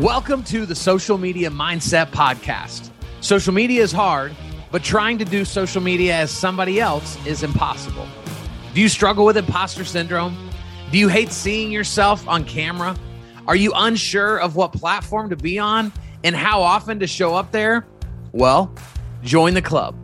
Welcome to the Social Media Mindset Podcast. Social media is hard, but trying to do social media as somebody else is impossible. Do you struggle with imposter syndrome? Do you hate seeing yourself on camera? Are you unsure of what platform to be on and how often to show up there? Well, join the club.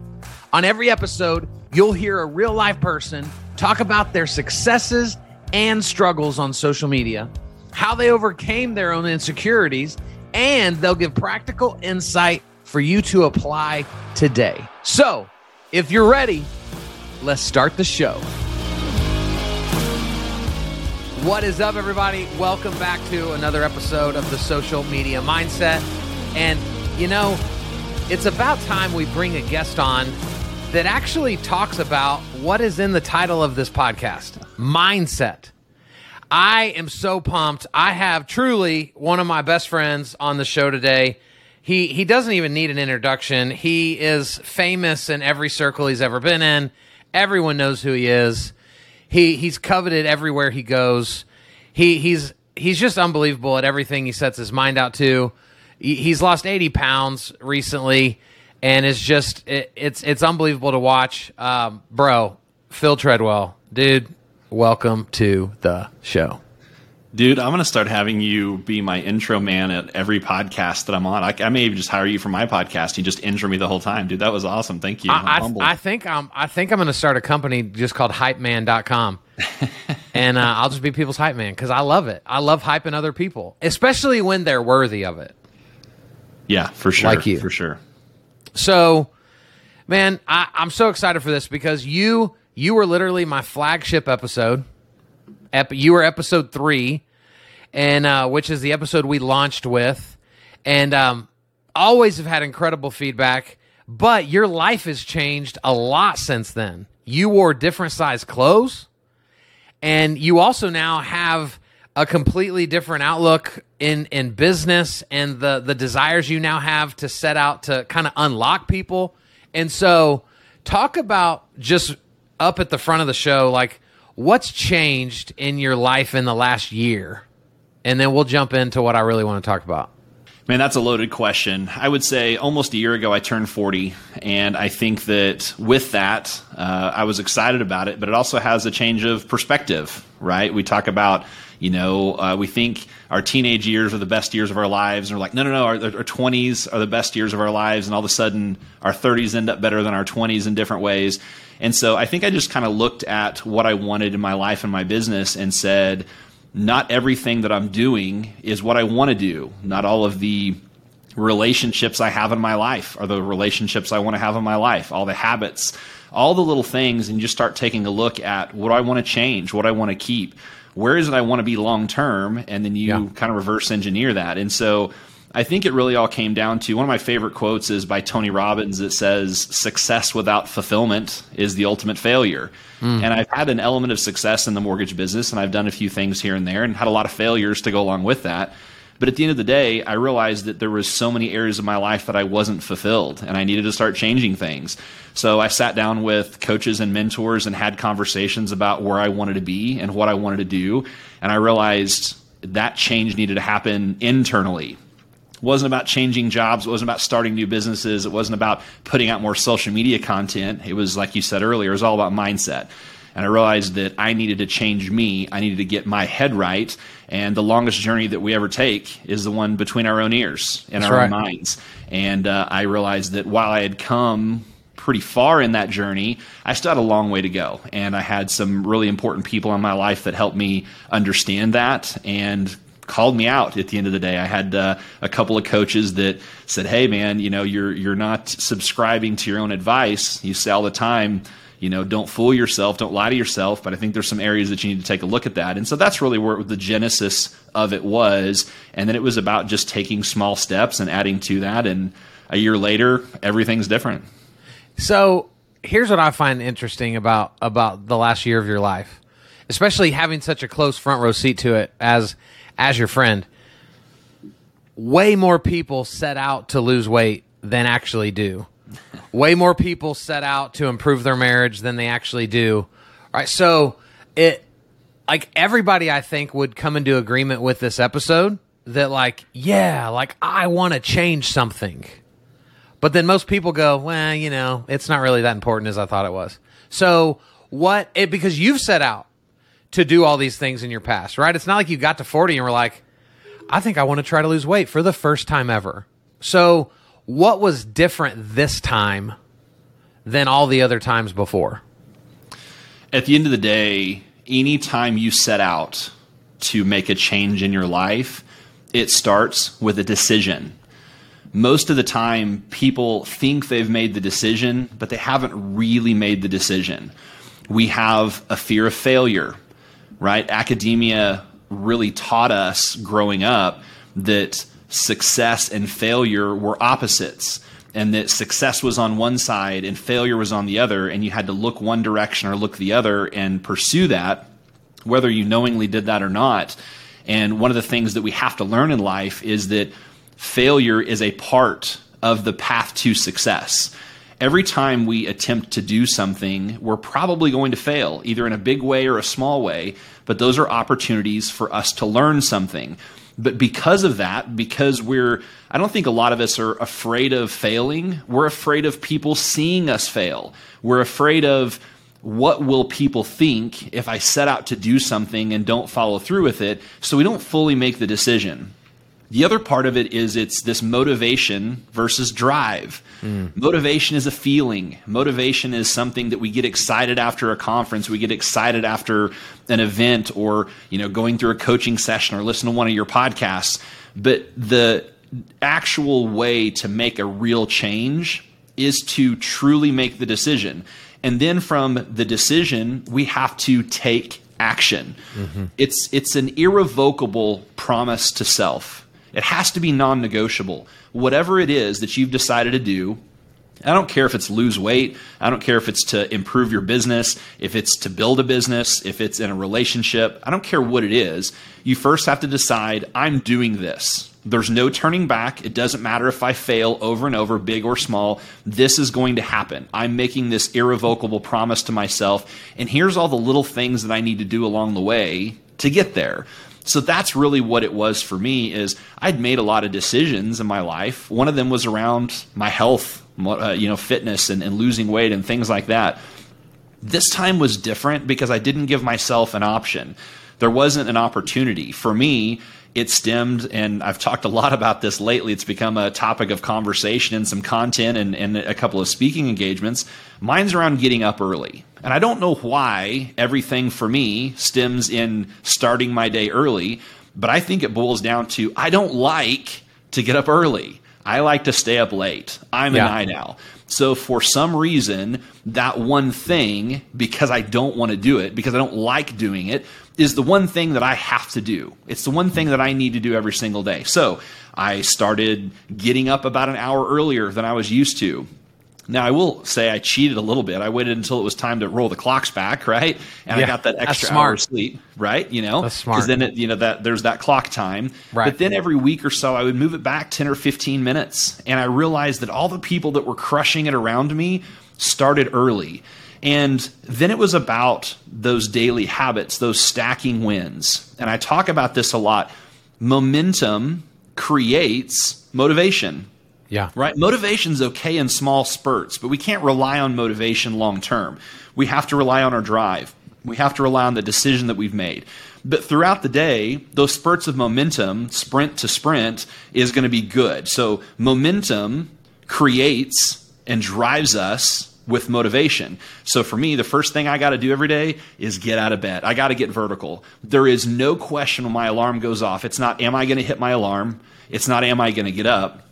On every episode, you'll hear a real life person talk about their successes and struggles on social media how they overcame their own insecurities, and they'll give practical insight for you to apply today. So, if you're ready, let's start the show. What is up, everybody? Welcome back to another episode of the Social Media Mindset. And, you know, it's about time we bring a guest on that actually talks about what is in the title of this podcast mindset. I am so pumped. I have truly one of my best friends on the show today. He he doesn't even need an introduction. He is famous in every circle he's ever been in. Everyone knows who he is. He he's coveted everywhere he goes. He he's he's just unbelievable at everything he sets his mind out to. He's lost 80 pounds recently and it's just it, it's it's unbelievable to watch. Um, bro, Phil Treadwell, dude, welcome to the show. Dude, I'm going to start having you be my intro man at every podcast that I'm on. I, I, may even just hire you for my podcast. You just intro me the whole time, dude. That was awesome. Thank you. I, I, I think I'm. I think I'm going to start a company just called HypeMan.com, and uh, I'll just be people's hype man because I love it. I love hyping other people, especially when they're worthy of it. Yeah, for sure. Like you, for sure. So, man, I, I'm so excited for this because you you were literally my flagship episode. Ep- you were episode three, and uh, which is the episode we launched with, and um, always have had incredible feedback. But your life has changed a lot since then. You wore different size clothes, and you also now have a completely different outlook in in business and the the desires you now have to set out to kind of unlock people. And so, talk about just up at the front of the show, like what's changed in your life in the last year? And then we'll jump into what I really want to talk about. Man, that's a loaded question. I would say almost a year ago I turned 40, and I think that with that, uh, I was excited about it, but it also has a change of perspective, right? We talk about, you know, uh, we think our teenage years are the best years of our lives, and we're like, no, no, no, our, our 20s are the best years of our lives, and all of a sudden our 30s end up better than our 20s in different ways. And so I think I just kind of looked at what I wanted in my life and my business and said, not everything that I'm doing is what I want to do. Not all of the relationships I have in my life are the relationships I want to have in my life. All the habits, all the little things, and you just start taking a look at what I want to change, what I want to keep, where is it I want to be long term, and then you yeah. kind of reverse engineer that. And so I think it really all came down to one of my favorite quotes is by Tony Robbins that says, Success without fulfillment is the ultimate failure. Mm. And I've had an element of success in the mortgage business, and I've done a few things here and there and had a lot of failures to go along with that. But at the end of the day, I realized that there was so many areas of my life that I wasn't fulfilled and I needed to start changing things. So I sat down with coaches and mentors and had conversations about where I wanted to be and what I wanted to do. And I realized that change needed to happen internally it wasn't about changing jobs. It wasn't about starting new businesses. It wasn't about putting out more social media content. It was, like you said earlier, it was all about mindset. And I realized that I needed to change me. I needed to get my head right. And the longest journey that we ever take is the one between our own ears and That's our right. own minds. And uh, I realized that while I had come pretty far in that journey, I still had a long way to go. And I had some really important people in my life that helped me understand that and called me out at the end of the day. I had uh, a couple of coaches that said, "Hey, man, you know, you're you're not subscribing to your own advice. You say all the time." You know, don't fool yourself, don't lie to yourself. But I think there's some areas that you need to take a look at that. And so that's really where the genesis of it was. And then it was about just taking small steps and adding to that. And a year later, everything's different. So here's what I find interesting about about the last year of your life, especially having such a close front row seat to it as as your friend, way more people set out to lose weight than actually do. way more people set out to improve their marriage than they actually do. All right, so it like everybody I think would come into agreement with this episode that like, yeah, like I want to change something. But then most people go, well, you know, it's not really that important as I thought it was. So what it because you've set out to do all these things in your past, right? It's not like you got to 40 and were like, I think I want to try to lose weight for the first time ever. So what was different this time than all the other times before? At the end of the day, anytime you set out to make a change in your life, it starts with a decision. Most of the time, people think they've made the decision, but they haven't really made the decision. We have a fear of failure, right? Academia really taught us growing up that success and failure were opposites and that success was on one side and failure was on the other and you had to look one direction or look the other and pursue that whether you knowingly did that or not and one of the things that we have to learn in life is that failure is a part of the path to success. Every time we attempt to do something, we're probably going to fail, either in a big way or a small way, but those are opportunities for us to learn something. But because of that, because we're, I don't think a lot of us are afraid of failing. We're afraid of people seeing us fail. We're afraid of what will people think if I set out to do something and don't follow through with it? So we don't fully make the decision. The other part of it is it's this motivation versus drive. Mm. Motivation is a feeling. Motivation is something that we get excited after a conference, we get excited after an event or, you know, going through a coaching session or listen to one of your podcasts. But the actual way to make a real change is to truly make the decision. And then from the decision, we have to take action. Mm-hmm. It's it's an irrevocable promise to self it has to be non negotiable. Whatever it is that you've decided to do, I don't care if it's lose weight. I don't care if it's to improve your business, if it's to build a business, if it's in a relationship. I don't care what it is. You first have to decide I'm doing this. There's no turning back. It doesn't matter if I fail over and over, big or small. This is going to happen. I'm making this irrevocable promise to myself. And here's all the little things that I need to do along the way to get there. So that's really what it was for me is I'd made a lot of decisions in my life. One of them was around my health, uh, you know, fitness and, and losing weight and things like that. This time was different because I didn't give myself an option. There wasn't an opportunity. For me, it stemmed, and I've talked a lot about this lately. It's become a topic of conversation and some content and, and a couple of speaking engagements. Mine's around getting up early. And I don't know why everything for me stems in starting my day early, but I think it boils down to I don't like to get up early. I like to stay up late. I'm yeah. a night owl. So for some reason, that one thing, because I don't want to do it, because I don't like doing it, is the one thing that I have to do. It's the one thing that I need to do every single day. So I started getting up about an hour earlier than I was used to. Now I will say I cheated a little bit. I waited until it was time to roll the clocks back, right? And yeah, I got that extra hour of sleep, right? You know. Because then it, you know that there's that clock time. Right. But then every week or so, I would move it back ten or fifteen minutes, and I realized that all the people that were crushing it around me started early. And then it was about those daily habits, those stacking wins. And I talk about this a lot. Momentum creates motivation yeah. Right? Motivation's okay in small spurts, but we can't rely on motivation long term. We have to rely on our drive. We have to rely on the decision that we've made. But throughout the day, those spurts of momentum, sprint to sprint, is going to be good. So momentum creates and drives us with motivation. So for me, the first thing I got to do every day is get out of bed. I got to get vertical. There is no question when my alarm goes off. It's not, am I going to hit my alarm? It's not, am I going to get up?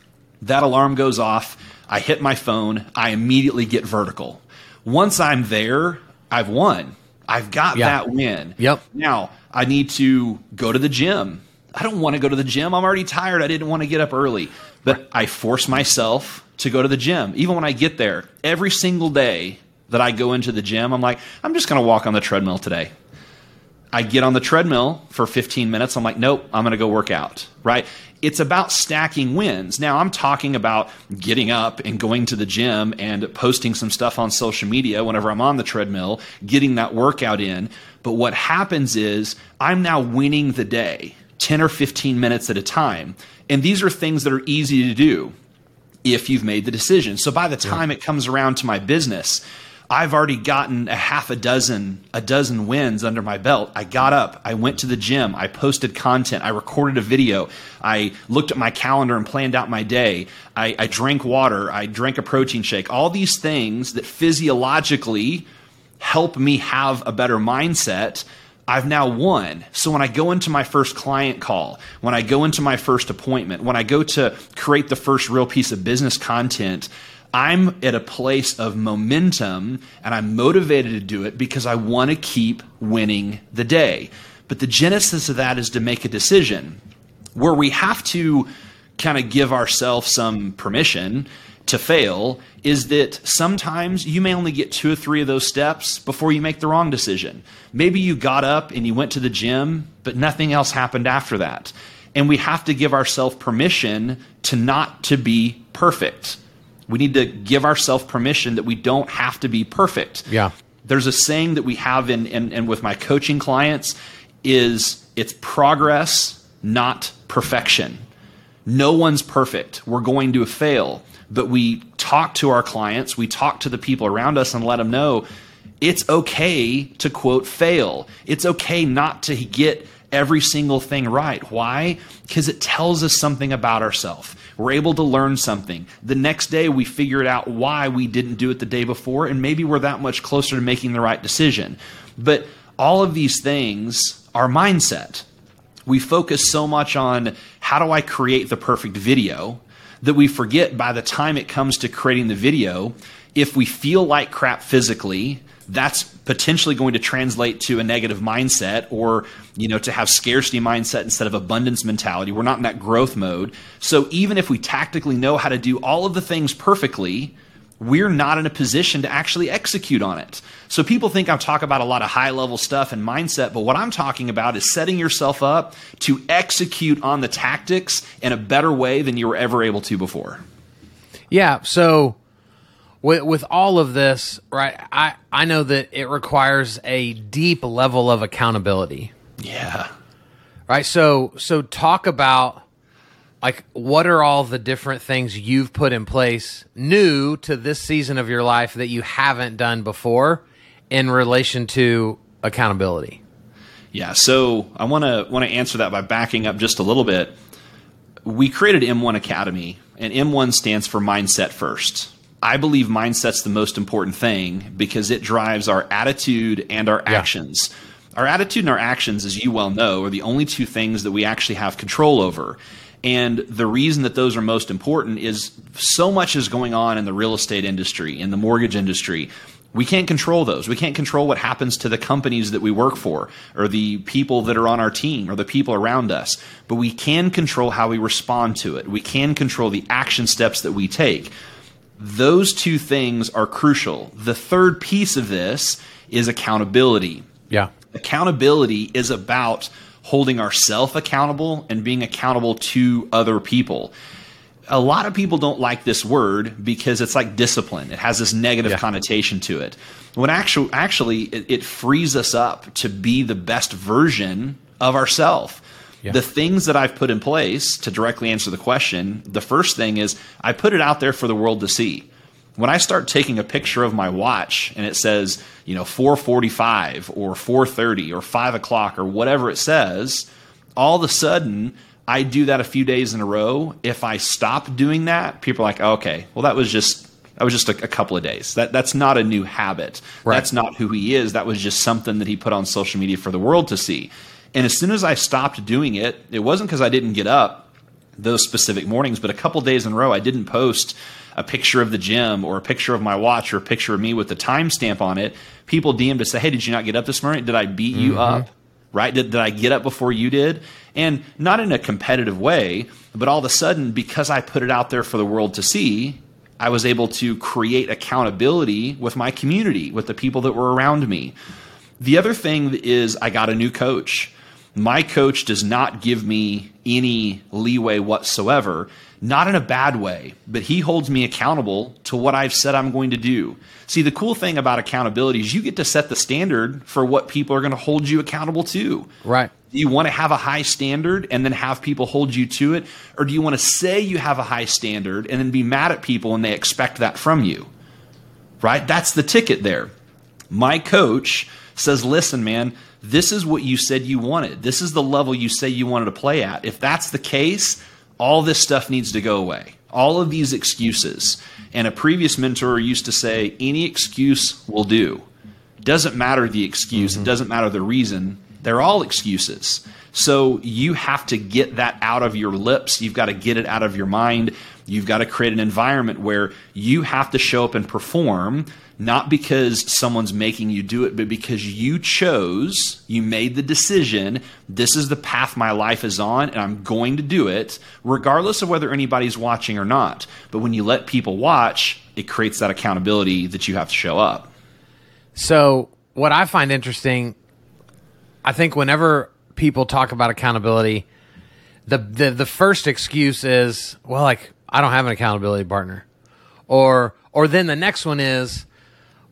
That alarm goes off. I hit my phone. I immediately get vertical. Once I'm there, I've won. I've got yeah. that win. Yep. Now I need to go to the gym. I don't want to go to the gym. I'm already tired. I didn't want to get up early. But I force myself to go to the gym. Even when I get there, every single day that I go into the gym, I'm like, I'm just going to walk on the treadmill today. I get on the treadmill for 15 minutes. I'm like, nope, I'm going to go work out, right? It's about stacking wins. Now, I'm talking about getting up and going to the gym and posting some stuff on social media whenever I'm on the treadmill, getting that workout in. But what happens is I'm now winning the day 10 or 15 minutes at a time. And these are things that are easy to do if you've made the decision. So by the time yeah. it comes around to my business, I've already gotten a half a dozen a dozen wins under my belt. I got up, I went to the gym, I posted content, I recorded a video, I looked at my calendar and planned out my day. I, I drank water, I drank a protein shake. All these things that physiologically help me have a better mindset. I've now won. So when I go into my first client call, when I go into my first appointment, when I go to create the first real piece of business content, I'm at a place of momentum and I'm motivated to do it because I want to keep winning the day. But the genesis of that is to make a decision where we have to kind of give ourselves some permission to fail is that sometimes you may only get two or three of those steps before you make the wrong decision. Maybe you got up and you went to the gym, but nothing else happened after that. And we have to give ourselves permission to not to be perfect. We need to give ourselves permission that we don't have to be perfect. Yeah. There's a saying that we have in, in, in with my coaching clients is it's progress, not perfection. No one's perfect. We're going to fail. But we talk to our clients, we talk to the people around us and let them know it's okay to quote fail. It's okay not to get every single thing right. Why? Because it tells us something about ourselves. We're able to learn something. The next day, we figured out why we didn't do it the day before, and maybe we're that much closer to making the right decision. But all of these things are mindset. We focus so much on how do I create the perfect video that we forget by the time it comes to creating the video, if we feel like crap physically, that's potentially going to translate to a negative mindset or you know to have scarcity mindset instead of abundance mentality. We're not in that growth mode. So even if we tactically know how to do all of the things perfectly we're not in a position to actually execute on it. So people think i'm talking about a lot of high level stuff and mindset but what i'm talking about is setting yourself up to execute on the tactics in a better way than you were ever able to before. Yeah so with with all of this, right? I I know that it requires a deep level of accountability. Yeah. Right. So so talk about like what are all the different things you've put in place new to this season of your life that you haven't done before in relation to accountability. Yeah, so I want to want to answer that by backing up just a little bit. We created M1 Academy, and M1 stands for Mindset First. I believe mindset's the most important thing because it drives our attitude and our yeah. actions. Our attitude and our actions, as you well know, are the only two things that we actually have control over. And the reason that those are most important is so much is going on in the real estate industry, in the mortgage industry. We can't control those. We can't control what happens to the companies that we work for, or the people that are on our team, or the people around us. But we can control how we respond to it. We can control the action steps that we take. Those two things are crucial. The third piece of this is accountability. Yeah. Accountability is about holding ourselves accountable and being accountable to other people. A lot of people don't like this word because it's like discipline. It has this negative yeah. connotation to it. When actually, actually, it, it frees us up to be the best version of ourselves. Yeah. The things that I've put in place to directly answer the question, the first thing is I put it out there for the world to see. When I start taking a picture of my watch and it says, you know, 445 or 430 or 5 o'clock or whatever it says, all of a sudden I do that a few days in a row. If I stop doing that, people are like, oh, okay, well, that was just that was just a, a, couple of days. That that's not a new habit. Right. That's not who he is. That was just something that he put on social media for the world to see. And as soon as I stopped doing it, it wasn't because I didn't get up those specific mornings, but a couple days in a row, I didn't post a picture of the gym or a picture of my watch or a picture of me with the timestamp on it. People DM'd to say, Hey, did you not get up this morning? Did I beat you mm-hmm. up? Right? Did, did I get up before you did? And not in a competitive way, but all of a sudden, because I put it out there for the world to see, I was able to create accountability with my community, with the people that were around me. The other thing is, I got a new coach my coach does not give me any leeway whatsoever. not in a bad way, but he holds me accountable to what I've said I'm going to do. See, the cool thing about accountability is you get to set the standard for what people are going to hold you accountable to. Right. Do you want to have a high standard and then have people hold you to it? Or do you want to say you have a high standard and then be mad at people when they expect that from you? Right? That's the ticket there. My coach says, listen, man, this is what you said you wanted. This is the level you say you wanted to play at. If that's the case, all this stuff needs to go away. All of these excuses. And a previous mentor used to say, any excuse will do. Doesn't matter the excuse, mm-hmm. it doesn't matter the reason. They're all excuses. So you have to get that out of your lips. You've got to get it out of your mind. You've got to create an environment where you have to show up and perform not because someone's making you do it, but because you chose, you made the decision, this is the path my life is on, and I'm going to do it, regardless of whether anybody's watching or not. But when you let people watch, it creates that accountability that you have to show up. So, what I find interesting, I think whenever people talk about accountability, the, the the first excuse is, well, like I don't have an accountability partner, or or then the next one is,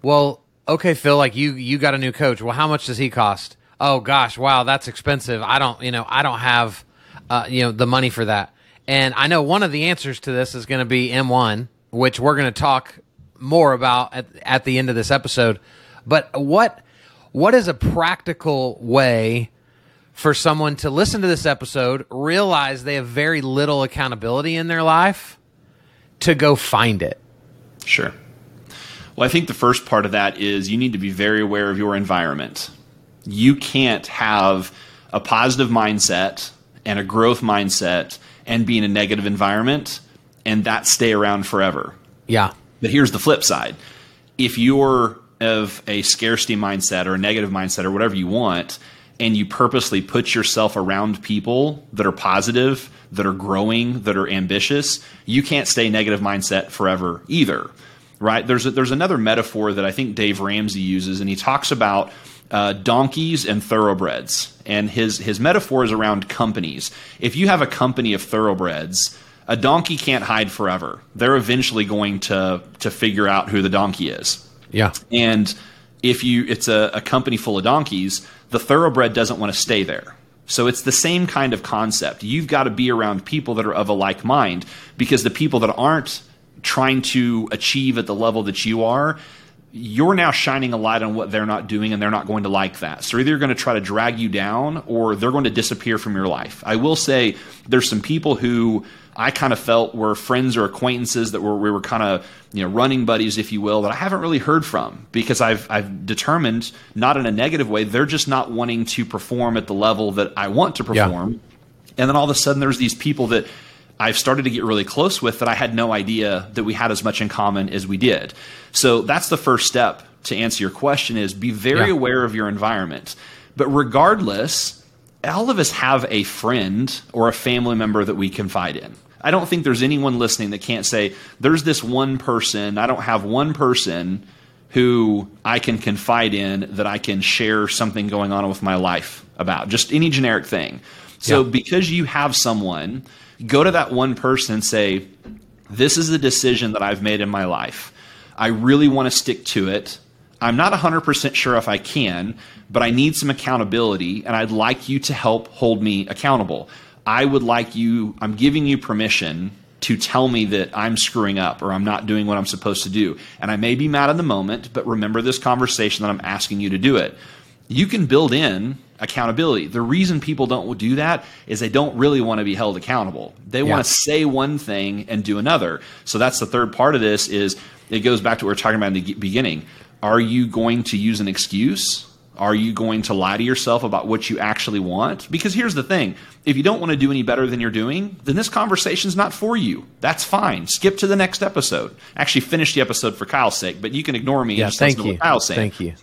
well, okay, Phil, like you you got a new coach. Well, how much does he cost? Oh gosh, wow, that's expensive. I don't, you know, I don't have uh, you know, the money for that. And I know one of the answers to this is going to be M1, which we're going to talk more about at, at the end of this episode. But what what is a practical way for someone to listen to this episode, realize they have very little accountability in their life, to go find it? Sure. Well, I think the first part of that is you need to be very aware of your environment. You can't have a positive mindset and a growth mindset and be in a negative environment and that stay around forever. Yeah. But here's the flip side. If you're of a scarcity mindset or a negative mindset or whatever you want, and you purposely put yourself around people that are positive, that are growing, that are ambitious, you can't stay negative mindset forever either right? There's a, there's another metaphor that I think Dave Ramsey uses, and he talks about uh, donkeys and thoroughbreds, and his his metaphor is around companies. If you have a company of thoroughbreds, a donkey can't hide forever. They're eventually going to to figure out who the donkey is. Yeah, and if you it's a, a company full of donkeys, the thoroughbred doesn't want to stay there. So it's the same kind of concept. You've got to be around people that are of a like mind because the people that aren't trying to achieve at the level that you are, you're now shining a light on what they're not doing and they're not going to like that. So either you're going to try to drag you down or they're going to disappear from your life. I will say there's some people who I kind of felt were friends or acquaintances that were we were kind of you know running buddies, if you will, that I haven't really heard from because I've I've determined not in a negative way they're just not wanting to perform at the level that I want to perform. Yeah. And then all of a sudden there's these people that I've started to get really close with that I had no idea that we had as much in common as we did. So that's the first step to answer your question is be very yeah. aware of your environment. But regardless, all of us have a friend or a family member that we confide in. I don't think there's anyone listening that can't say, there's this one person, I don't have one person who I can confide in that I can share something going on with my life about, just any generic thing. So yeah. because you have someone go to that one person and say, This is the decision that I've made in my life. I really want to stick to it. I'm not 100% sure if I can, but I need some accountability, and I'd like you to help hold me accountable. I would like you, I'm giving you permission to tell me that I'm screwing up or I'm not doing what I'm supposed to do. And I may be mad in the moment, but remember this conversation that I'm asking you to do it. You can build in accountability. The reason people don't do that is they don't really want to be held accountable. They yeah. want to say one thing and do another. So that's the third part of this is it goes back to what we are talking about in the beginning. Are you going to use an excuse? Are you going to lie to yourself about what you actually want? Because here's the thing if you don't want to do any better than you're doing, then this conversation is not for you. That's fine. Skip to the next episode. Actually, finish the episode for Kyle's sake, but you can ignore me yeah, and just thank listen you. to what Kyle's saying. Thank you.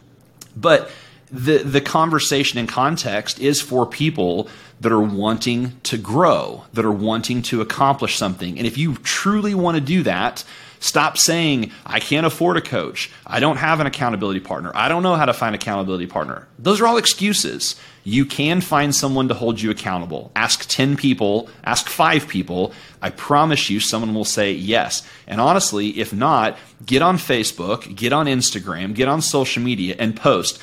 But the the conversation and context is for people that are wanting to grow, that are wanting to accomplish something. And if you truly want to do that, stop saying, I can't afford a coach. I don't have an accountability partner. I don't know how to find an accountability partner. Those are all excuses. You can find someone to hold you accountable. Ask 10 people, ask five people. I promise you, someone will say yes. And honestly, if not, get on Facebook, get on Instagram, get on social media, and post.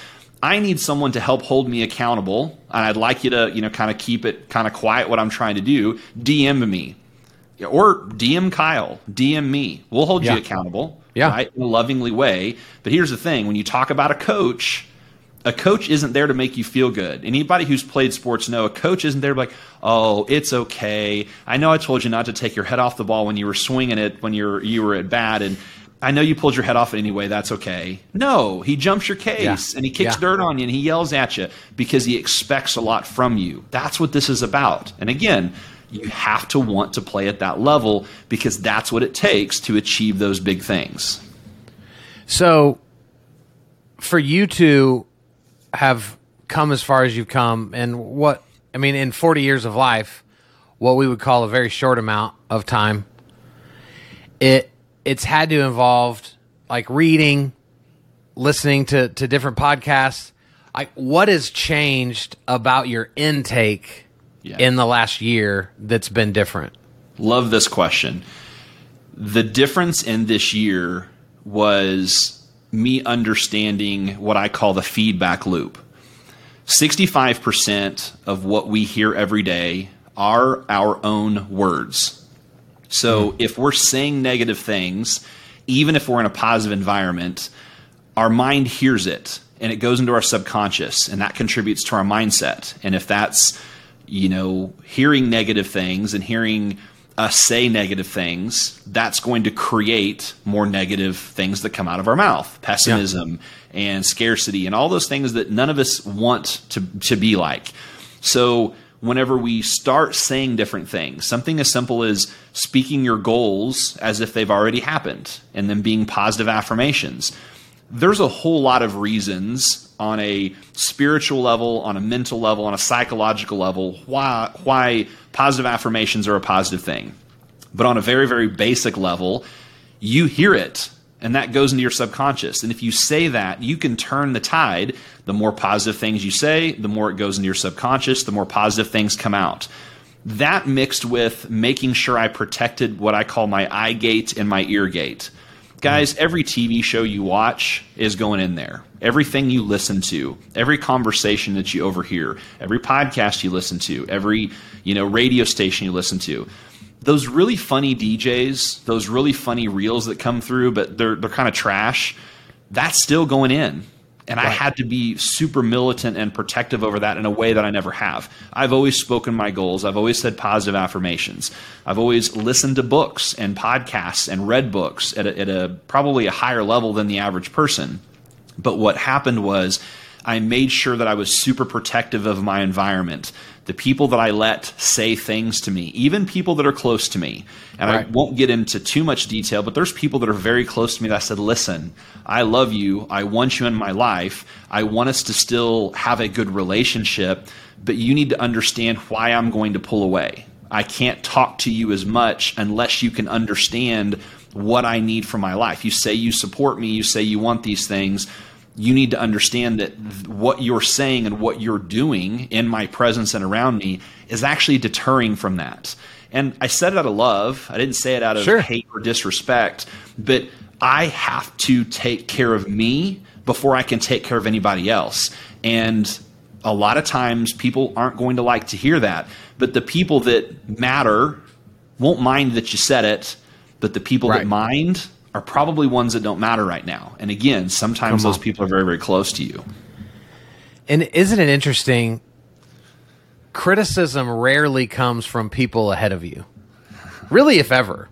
I need someone to help hold me accountable, and I'd like you to, you know, kind of keep it kind of quiet what I'm trying to do. DM me or DM Kyle, DM me. We'll hold Yeah. you accountable, Yeah. right, in a lovingly way. But here's the thing: when you talk about a coach, a coach isn't there to make you feel good. Anybody who's played sports know a coach isn't there to be like, oh, it's okay. I know I told you not to take your head off the ball when you were swinging it when you're you were at bat, and I know you pulled your head off anyway. That's okay. No, he jumps your case Yeah. and he kicks Yeah. dirt on you and he yells at you because he expects a lot from you. That's what this is about. And again, you have to want to play at that level because that's what it takes to achieve those big things. So, for you to have come as far as you've come, and what I mean, in 40 years of life, what we would call a very short amount of time, it it's had to involve like reading, listening to to different podcasts. Like, what has changed about your intake Yeah. in the last year that's been different? Love this question. The difference in this year was me understanding what I call the feedback loop. 65% of what we hear every day are our own words. So hmm. if we're saying negative things, even if we're in a positive environment, our mind hears it and it goes into our subconscious and that contributes to our mindset. And if that's, you know, hearing negative things and hearing us say negative things, that's going to create more negative things that come out of our mouth. Pessimism and scarcity and all those things that none of us want to, to be like. So whenever we start saying different things, something as simple as speaking your goals as if they've already happened and then being positive affirmations. There's a whole lot of reasons on a spiritual level, on a mental level, on a psychological level why why positive affirmations are a positive thing. But on a very very basic level, you hear it and that goes into your subconscious. And if you say that, you can turn the tide. The more positive things you say, the more it goes into your subconscious, the more positive things come out. That mixed with making sure I protected what I call my eye gate and my ear gate. Guys, mm-hmm. every TV show you watch is going in there. Everything you listen to, every conversation that you overhear, every podcast you listen to, every, you know, radio station you listen to. Those really funny DJs, those really funny reels that come through but they're they're kind of trash, that's still going in. And I had to be super militant and protective over that in a way that I never have. I've always spoken my goals. I've always said positive affirmations. I've always listened to books and podcasts and read books at a, at a probably a higher level than the average person. But what happened was I made sure that I was super protective of my environment. The people that I let say things to me, even people that are close to me. And I won't get into too much detail, but there's people that are very close to me that I said, listen, I love you. I want you in my life. I want us to still have a good relationship, but you need to understand why I'm going to pull away. I can't talk to you as much unless you can understand what I need for my life. You say you support me, you say you want these things. You need to understand that th- what you're saying and what you're doing in my presence and around me is actually deterring from that. And I said it out of love. I didn't say it out of Sure. hate or disrespect, but I have to take care of me before I can take care of anybody else. And a lot of times people aren't going to like to hear that, but the people that matter won't mind that you said it, but the people Right. that mind are probably ones that don't matter right now. And again, sometimes those people are very, very close to you. And isn't it interesting? Criticism rarely comes from people ahead of you. Really, if ever.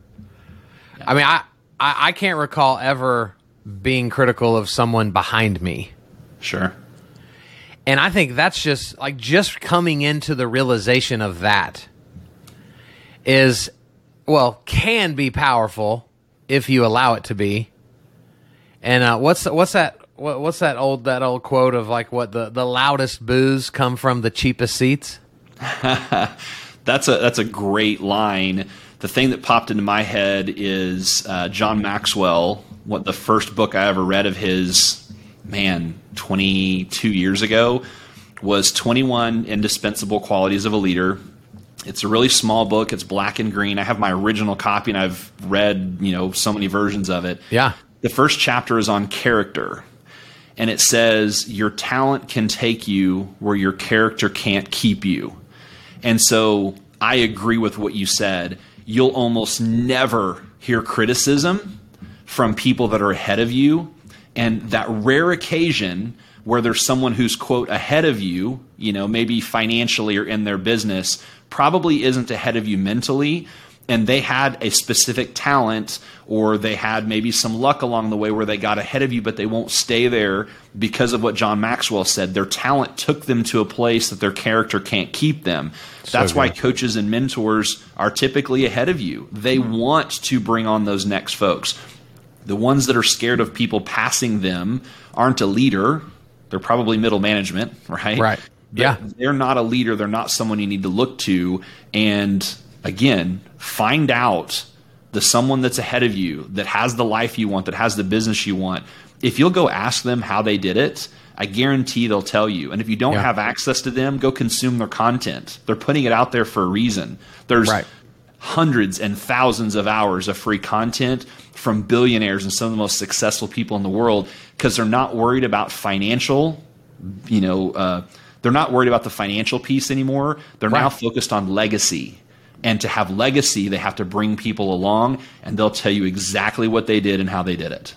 I mean, I, I, I can't recall ever being critical of someone behind me. Sure. And I think that's just like just coming into the realization of that is, well, can be powerful if you allow it to be. And uh, what's what's that what, what's that old that old quote of like what the the loudest boos come from the cheapest seats? that's a that's a great line. The thing that popped into my head is uh, John Maxwell. What the first book I ever read of his, man, 22 years ago, was 21 Indispensable Qualities of a Leader. It's a really small book. It's black and green. I have my original copy, and I've read you know so many versions of it. Yeah. The first chapter is on character, and it says your talent can take you where your character can't keep you. And so I agree with what you said. You'll almost never hear criticism from people that are ahead of you. And that rare occasion where there's someone who's, quote, ahead of you, you know, maybe financially or in their business, probably isn't ahead of you mentally, and they had a specific talent or they had maybe some luck along the way where they got ahead of you, but they won't stay there because of what John Maxwell said. Their talent took them to a place that their character can't keep them. So That's good. why coaches and mentors are typically ahead of you. They mm-hmm. want to bring on those next folks. The ones that are scared of people passing them aren't a leader. They're probably middle management, right? Right. Yeah. They're not a leader. They're not someone you need to look to. And again, find out the someone that's ahead of you that has the life you want, that has the business you want. If you'll go ask them how they did it, I guarantee they'll tell you. And if you don't yeah. have access to them, go consume their content. They're putting it out there for a reason. There's right. hundreds and thousands of hours of free content from billionaires and some of the most successful people in the world because they're not worried about financial, you know, uh, they're not worried about the financial piece anymore. They're right. now focused on legacy and to have legacy, they have to bring people along and they'll tell you exactly what they did and how they did it.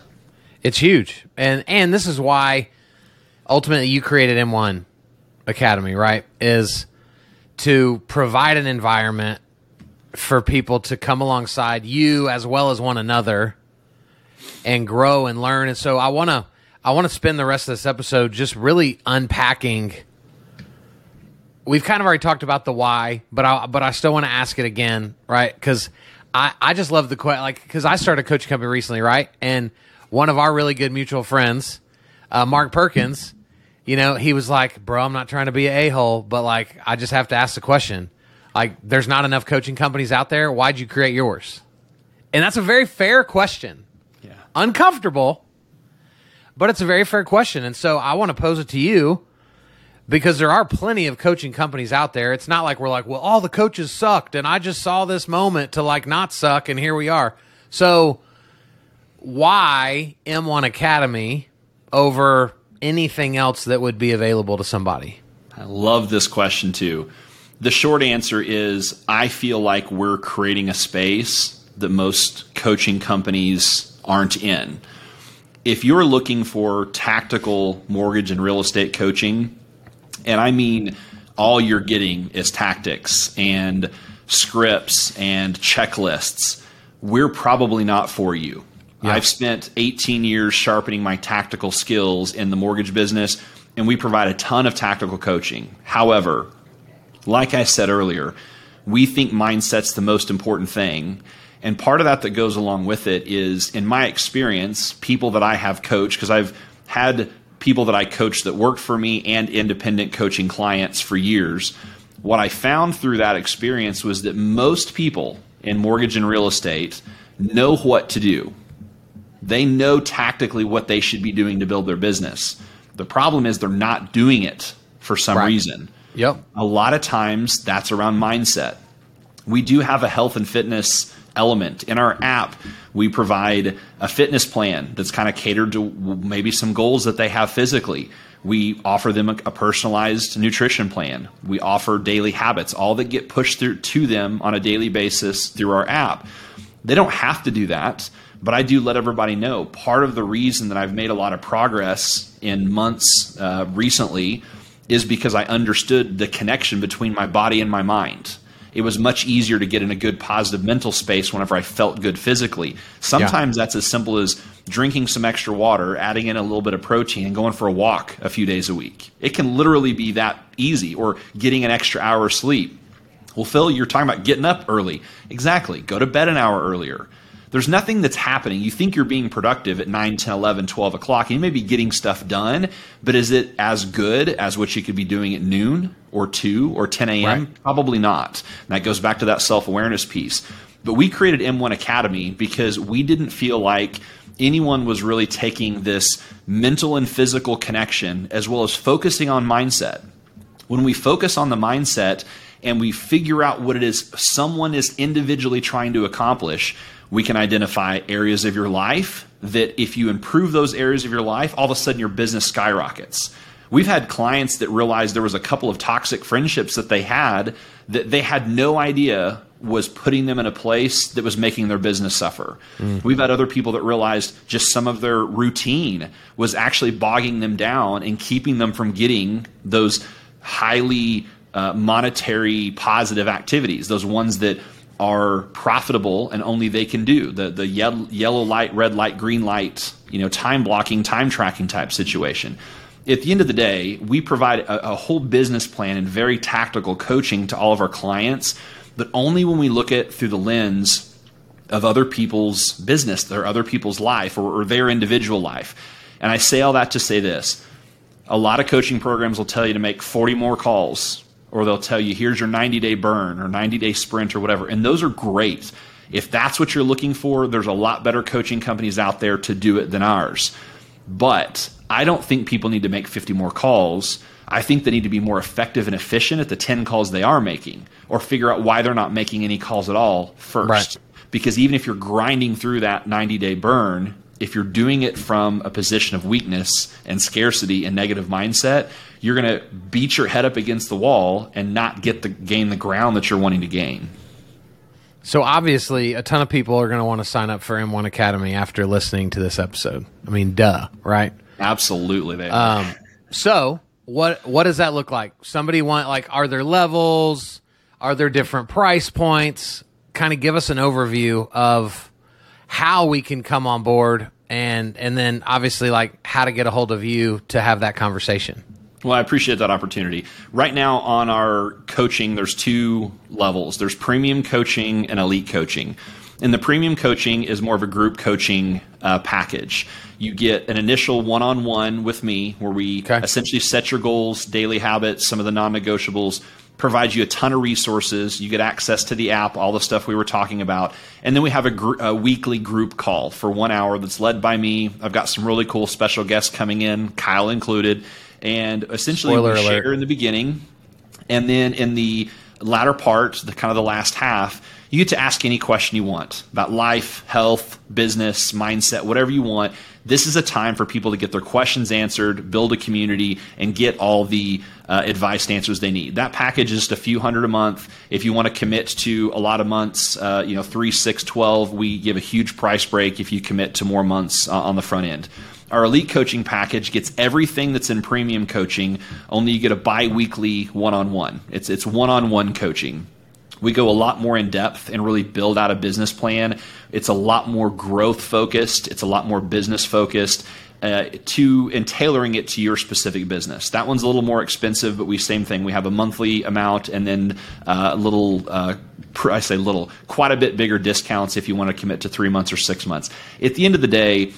It's huge. And and this is why ultimately you created M1 Academy, right? Is to provide an environment for people to come alongside you as well as one another and grow and learn. And so I want to I want to spend the rest of this episode just really unpacking we've kind of already talked about the why, but I but I still want to ask it again, right? Because I I just love the question, like because I started a coaching company recently, right? And one of our really good mutual friends, uh, Mark Perkins, you know, he was like, "Bro, I'm not trying to be an a hole, but like I just have to ask the question. Like, there's not enough coaching companies out there. Why'd you create yours?" And that's a very fair question. Yeah, uncomfortable, but it's a very fair question. And so I want to pose it to you because there are plenty of coaching companies out there. It's not like we're like, well, all the coaches sucked and I just saw this moment to like not suck and here we are. So why M1 Academy over anything else that would be available to somebody? I love this question too. The short answer is I feel like we're creating a space that most coaching companies aren't in. If you're looking for tactical mortgage and real estate coaching, and I mean all you're getting is tactics and scripts and checklists. We're probably not for you. Yeah. I've spent 18 years sharpening my tactical skills in the mortgage business, and we provide a ton of tactical coaching. However, like I said earlier, we think mindset's the most important thing. And part of that that goes along with it is, in my experience, people that I have coached, because I've had people that I coached that worked for me and independent coaching clients for years. What I found through that experience was that most people in mortgage and real estate know what to do. They know tactically what they should be doing to build their business. The problem is they're not doing it for some right. reason. Yep. A lot of times that's around mindset. We do have a health and fitness element. In our app, we provide a fitness plan that's kind of catered to maybe some goals that they have physically. We offer them a, a, personalized nutrition plan. We offer daily habits, all that get pushed through to them on a daily basis through our app. They don't have to do that, but I do let everybody know. Part of the reason that I've made a lot of progress in months uh, recently is because I understood the connection between my body and my mind it was much easier to get in a good positive mental space whenever I felt good physically. Sometimes yeah. that's as simple as drinking some extra water, adding in a little bit of protein, and going for a walk a few days a week. It can literally be that easy, or getting an extra hour of sleep. Well, Phil, you're talking about getting up early. Exactly. Go to bed an hour earlier. There's nothing that's happening. You think you're being productive at 9, 10, 11, 12 o'clock, and you may be getting stuff done, but is it as good as what you could be doing at noon or 2 or 10 a.m.? Right. Probably not. And that goes back to that self awareness piece. But we created M1 Academy because we didn't feel like anyone was really taking this mental and physical connection as well as focusing on mindset. When we focus on the mindset and we figure out what it is someone is individually trying to accomplish, we can identify areas of your life that if you improve those areas of your life, all of a sudden your business skyrockets. We've had clients that realized there was a couple of toxic friendships that they had that they had no idea was putting them in a place that was making their business suffer. Mm. We've had other people that realized just some of their routine was actually bogging them down and keeping them from getting those highly uh, monetary positive activities, those ones that are profitable and only they can do the the yellow, yellow light, red light, green light, you know, time blocking, time tracking type situation. At the end of the day, we provide a, a whole business plan and very tactical coaching to all of our clients, but only when we look at through the lens of other people's business or other people's life or, or their individual life. And I say all that to say this. A lot of coaching programs will tell you to make 40 more calls or they'll tell you here's your 90 day burn or 90 day sprint or whatever. And those are great. If that's what you're looking for there's a lot better coaching companies out there to do it than ours. But i don't think people need to make 50 more calls. I think they need to be more effective and efficient at the 10 calls they are making or figure out why they're not making any calls at all first. Right. because even if you're grinding through that 90 day burn if you're doing it from a position of weakness and scarcity and negative mindset, you're going to beat your head up against the wall and not get the gain the ground that you're wanting to gain. So obviously, a ton of people are going to want to sign up for M1 Academy after listening to this episode. I mean, duh, right? Absolutely, they are. Um, so what what does that look like? Somebody want like, are there levels? Are there different price points? Kind of give us an overview of how we can come on board and and then obviously like how to get a hold of you to have that conversation. Well, I appreciate that opportunity. Right now on our coaching, there's two levels. There's premium coaching and elite coaching. And the premium coaching is more of a group coaching uh, package. You get an initial one on one with me where we okay. essentially set your goals, daily habits, some of the non negotiables, provides you a ton of resources. You get access to the app, all the stuff we were talking about. And then we have a, gr- a, weekly group call for one hour that's led by me. I've got some really cool special guests coming in, Kyle included. And essentially, Spoiler we alert. share in the beginning. And then in the latter part, the kind of the last half, you get to ask any question you want about life, health, business, mindset, whatever you want. This is a time for people to get their questions answered, build a community, and get all the uh, advice and answers they need. That package is just a few hundred a month. If you want to commit to a lot of months, uh, you know, three, six, 12, we give a huge price break if you commit to more months uh, on the front end. Our elite coaching package gets everything that's in premium coaching, only you get a bi weekly one on one. It's it's one on one coaching we go a lot more in depth and really build out a business plan. It's a lot more growth focused. It's a lot more business focused. Uh, to and tailoring it to your specific business. That one's a little more expensive, but we same thing. We have a monthly amount and then uh, a little. Uh, I say little, quite a bit bigger discounts if you want to commit to three months or six months. At the end of the day,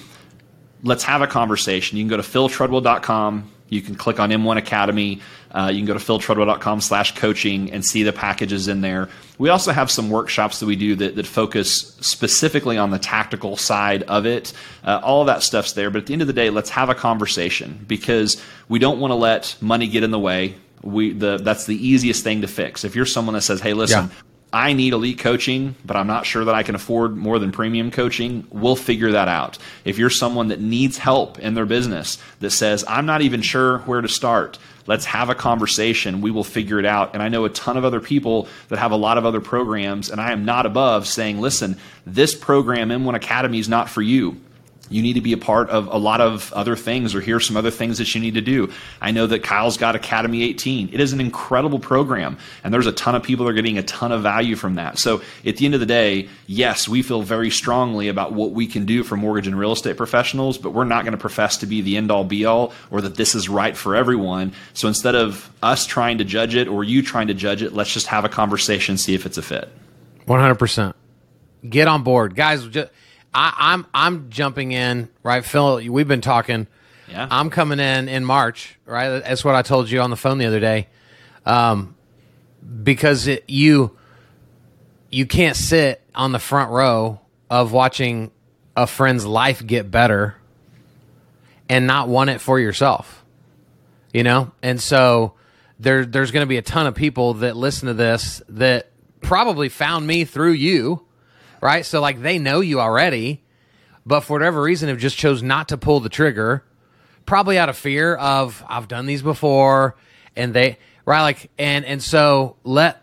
let's have a conversation. You can go to philtreadwell.com you can click on M1 Academy. Uh, you can go to philtreadwell.com slash coaching and see the packages in there. We also have some workshops that we do that, that focus specifically on the tactical side of it. Uh, all of that stuff's there. But at the end of the day, let's have a conversation because we don't want to let money get in the way. We the that's the easiest thing to fix. If you're someone that says, "Hey, listen, yeah. I need elite coaching, but I'm not sure that I can afford more than premium coaching, we'll figure that out. If you're someone that needs help in their business that says, I'm not even sure where to start, let's have a conversation. We will figure it out. And I know a ton of other people that have a lot of other programs, and I am not above saying, listen, this program, M1 Academy, is not for you you need to be a part of a lot of other things or here's some other things that you need to do. I know that Kyle's got Academy 18. It is an incredible program, and there's a ton of people that are getting a ton of value from that. So at the end of the day, yes, we feel very strongly about what we can do for mortgage and real estate professionals, but we're not going to profess to be the end all be all or that this is right for everyone. So instead of us trying to judge it or you trying to judge it, let's just have a conversation, see if it's a fit. 100%. Get on board, guys. Just, I, I'm I'm jumping in, right? Phil, we've been talking. Yeah. I'm coming in in March, right? That's what I told you on the phone the other day. Um, because it, you you can't sit on the front row of watching a friend's life get better and not want it for yourself. You know? And so there there's going to be a ton of people that listen to this that probably found me through you, right? So like they know you already, but for whatever reason have just chose not to pull the trigger, probably out of fear of I've done these before and they right like and and so let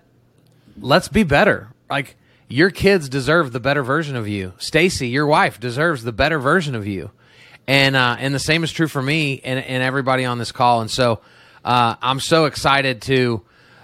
let's be better. Like your kids deserve the better version of you. Stacy, your wife deserves the better version of you. And uh, and the same is true for me and, and everybody on this call. And so uh, I'm so excited to,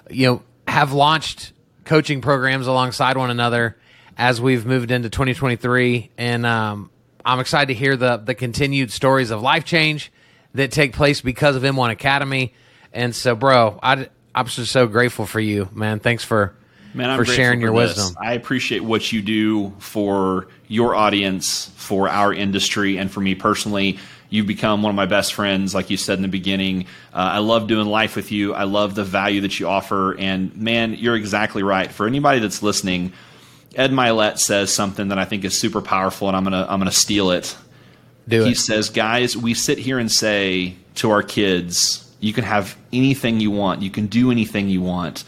you know, have launched coaching programs alongside one another as we've moved into 2023. And um, I'm excited to hear the the continued stories of life change that take place because of M1 Academy. And so, bro, I, I'm just so grateful for you, man. Thanks for Man, I'm for sharing your this. wisdom. I appreciate what you do for your audience, for our industry, and for me personally. You've become one of my best friends, like you said in the beginning. Uh, I love doing life with you. I love the value that you offer. And man, you're exactly right. For anybody that's listening, Ed Mylett says something that I think is super powerful, and I'm gonna I'm gonna steal it. Do he it. says, guys, we sit here and say to our kids, you can have anything you want, you can do anything you want.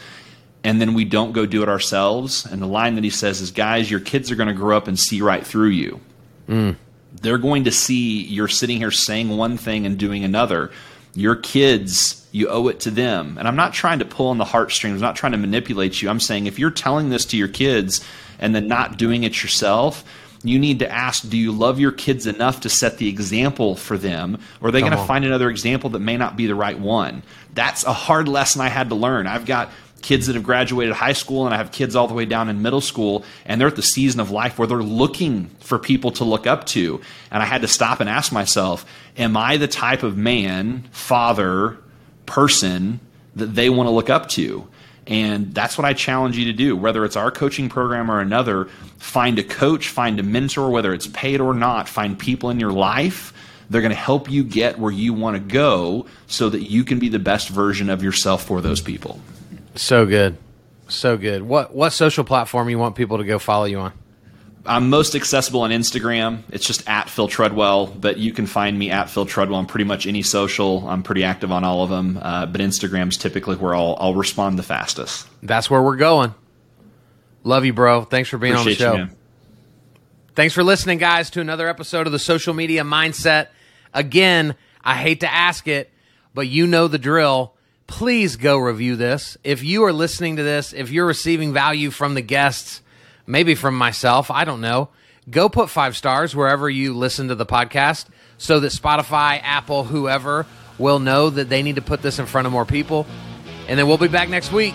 And then we don't go do it ourselves. And the line that he says is, guys, your kids are going to grow up and see right through you. Mm. They're going to see you're sitting here saying one thing and doing another. Your kids, you owe it to them. And I'm not trying to pull on the heartstrings, I'm not trying to manipulate you. I'm saying if you're telling this to your kids and then not doing it yourself, you need to ask do you love your kids enough to set the example for them? Or are they going to find another example that may not be the right one? That's a hard lesson i had to learn. I've got kids that have graduated high school and i have kids all the way down in middle school and they're at the season of life where they're looking for people to look up to. And i had to stop and ask myself am i the type of man father person that they want to look up to and that's what I challenge you to do, whether it's our coaching program or another. Find a coach, find a mentor, whether it's paid or not. Find people in your life. They're going to help you get where you want to go so that you can be the best version of yourself for those people. So good. So good. What what social platform you want people to go follow you on? I'm most accessible on Instagram. It's just at Phil Treadwell, but you can find me at Phil Treadwell on pretty much any social. I'm pretty active on all of them, uh, but Instagram's typically where I'll, I'll respond the fastest. That's where we're going. Love you, bro. Thanks for being Appreciate on the show. man. Thanks for listening, guys, to another episode of the Social Media Mindset. Again, I hate to ask it, but you know the drill. Please go review this. If you are listening to this, if you're receiving value from the guests, maybe from myself, I don't know, go put five stars wherever you listen to the podcast so that Spotify, Apple, whoever will know that they need to put this in front of more people. And then we'll be back next week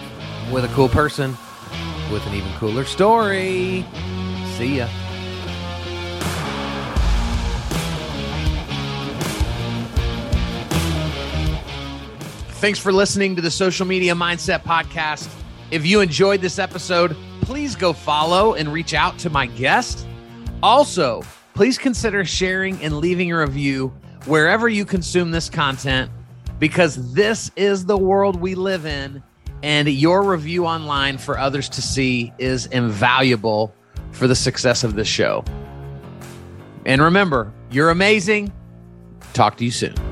with a cool person with an even cooler story. See ya. Thanks for listening to the Social Media Mindset Podcast. If you enjoyed this episode, please go follow and reach out to my guest. Also, please consider sharing and leaving a review wherever you consume this content because this is the world we live in, and your review online for others to see is invaluable for the success of this show. And remember, you're amazing. Talk to you soon.